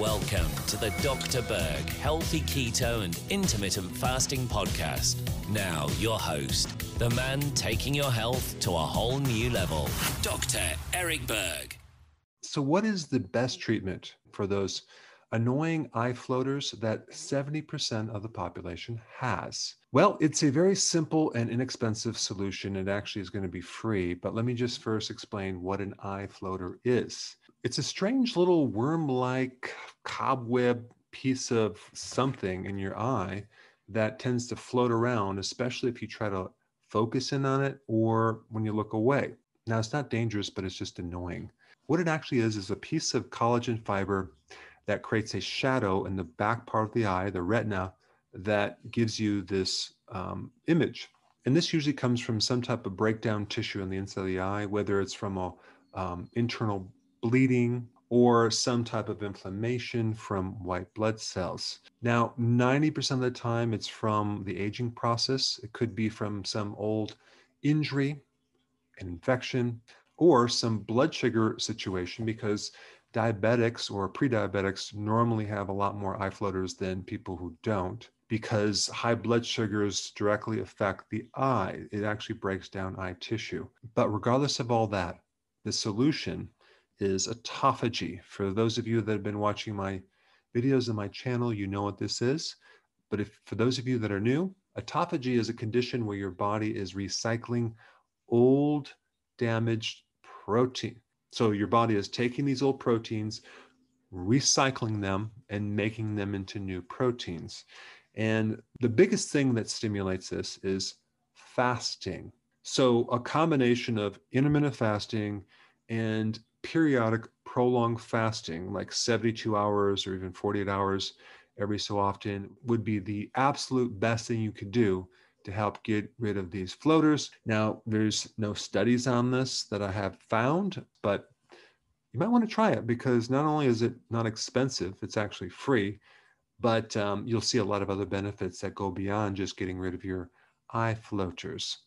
Welcome to the Dr. Berg Healthy Keto and Intermittent Fasting Podcast. Now, your host, the man taking your health to a whole new level, Dr. Eric Berg. So, what is the best treatment for those annoying eye floaters that 70% of the population has? Well, it's a very simple and inexpensive solution. It actually is going to be free, but let me just first explain what an eye floater is. It's a strange little worm like cobweb piece of something in your eye that tends to float around, especially if you try to focus in on it or when you look away. Now, it's not dangerous, but it's just annoying. What it actually is is a piece of collagen fiber that creates a shadow in the back part of the eye, the retina, that gives you this um, image. And this usually comes from some type of breakdown tissue on the inside of the eye, whether it's from a um, internal bleeding, or some type of inflammation from white blood cells. Now, 90% of the time, it's from the aging process. It could be from some old injury, an infection, or some blood sugar situation because diabetics or pre-diabetics normally have a lot more eye floaters than people who don't because high blood sugars directly affect the eye. It actually breaks down eye tissue. But regardless of all that, the solution is autophagy. For those of you that have been watching my videos on my channel, you know what this is. But if for those of you that are new, autophagy is a condition where your body is recycling old damaged protein. So your body is taking these old proteins, recycling them, and making them into new proteins. And the biggest thing that stimulates this is fasting. So a combination of intermittent fasting and periodic prolonged fasting, like 72 hours or even 48 hours every so often, would be the absolute best thing you could do to help get rid of these floaters. Now, there's no studies on this that I have found, but you might want to try it because not only is it not expensive, it's actually free, but um, you'll see a lot of other benefits that go beyond just getting rid of your eye floaters.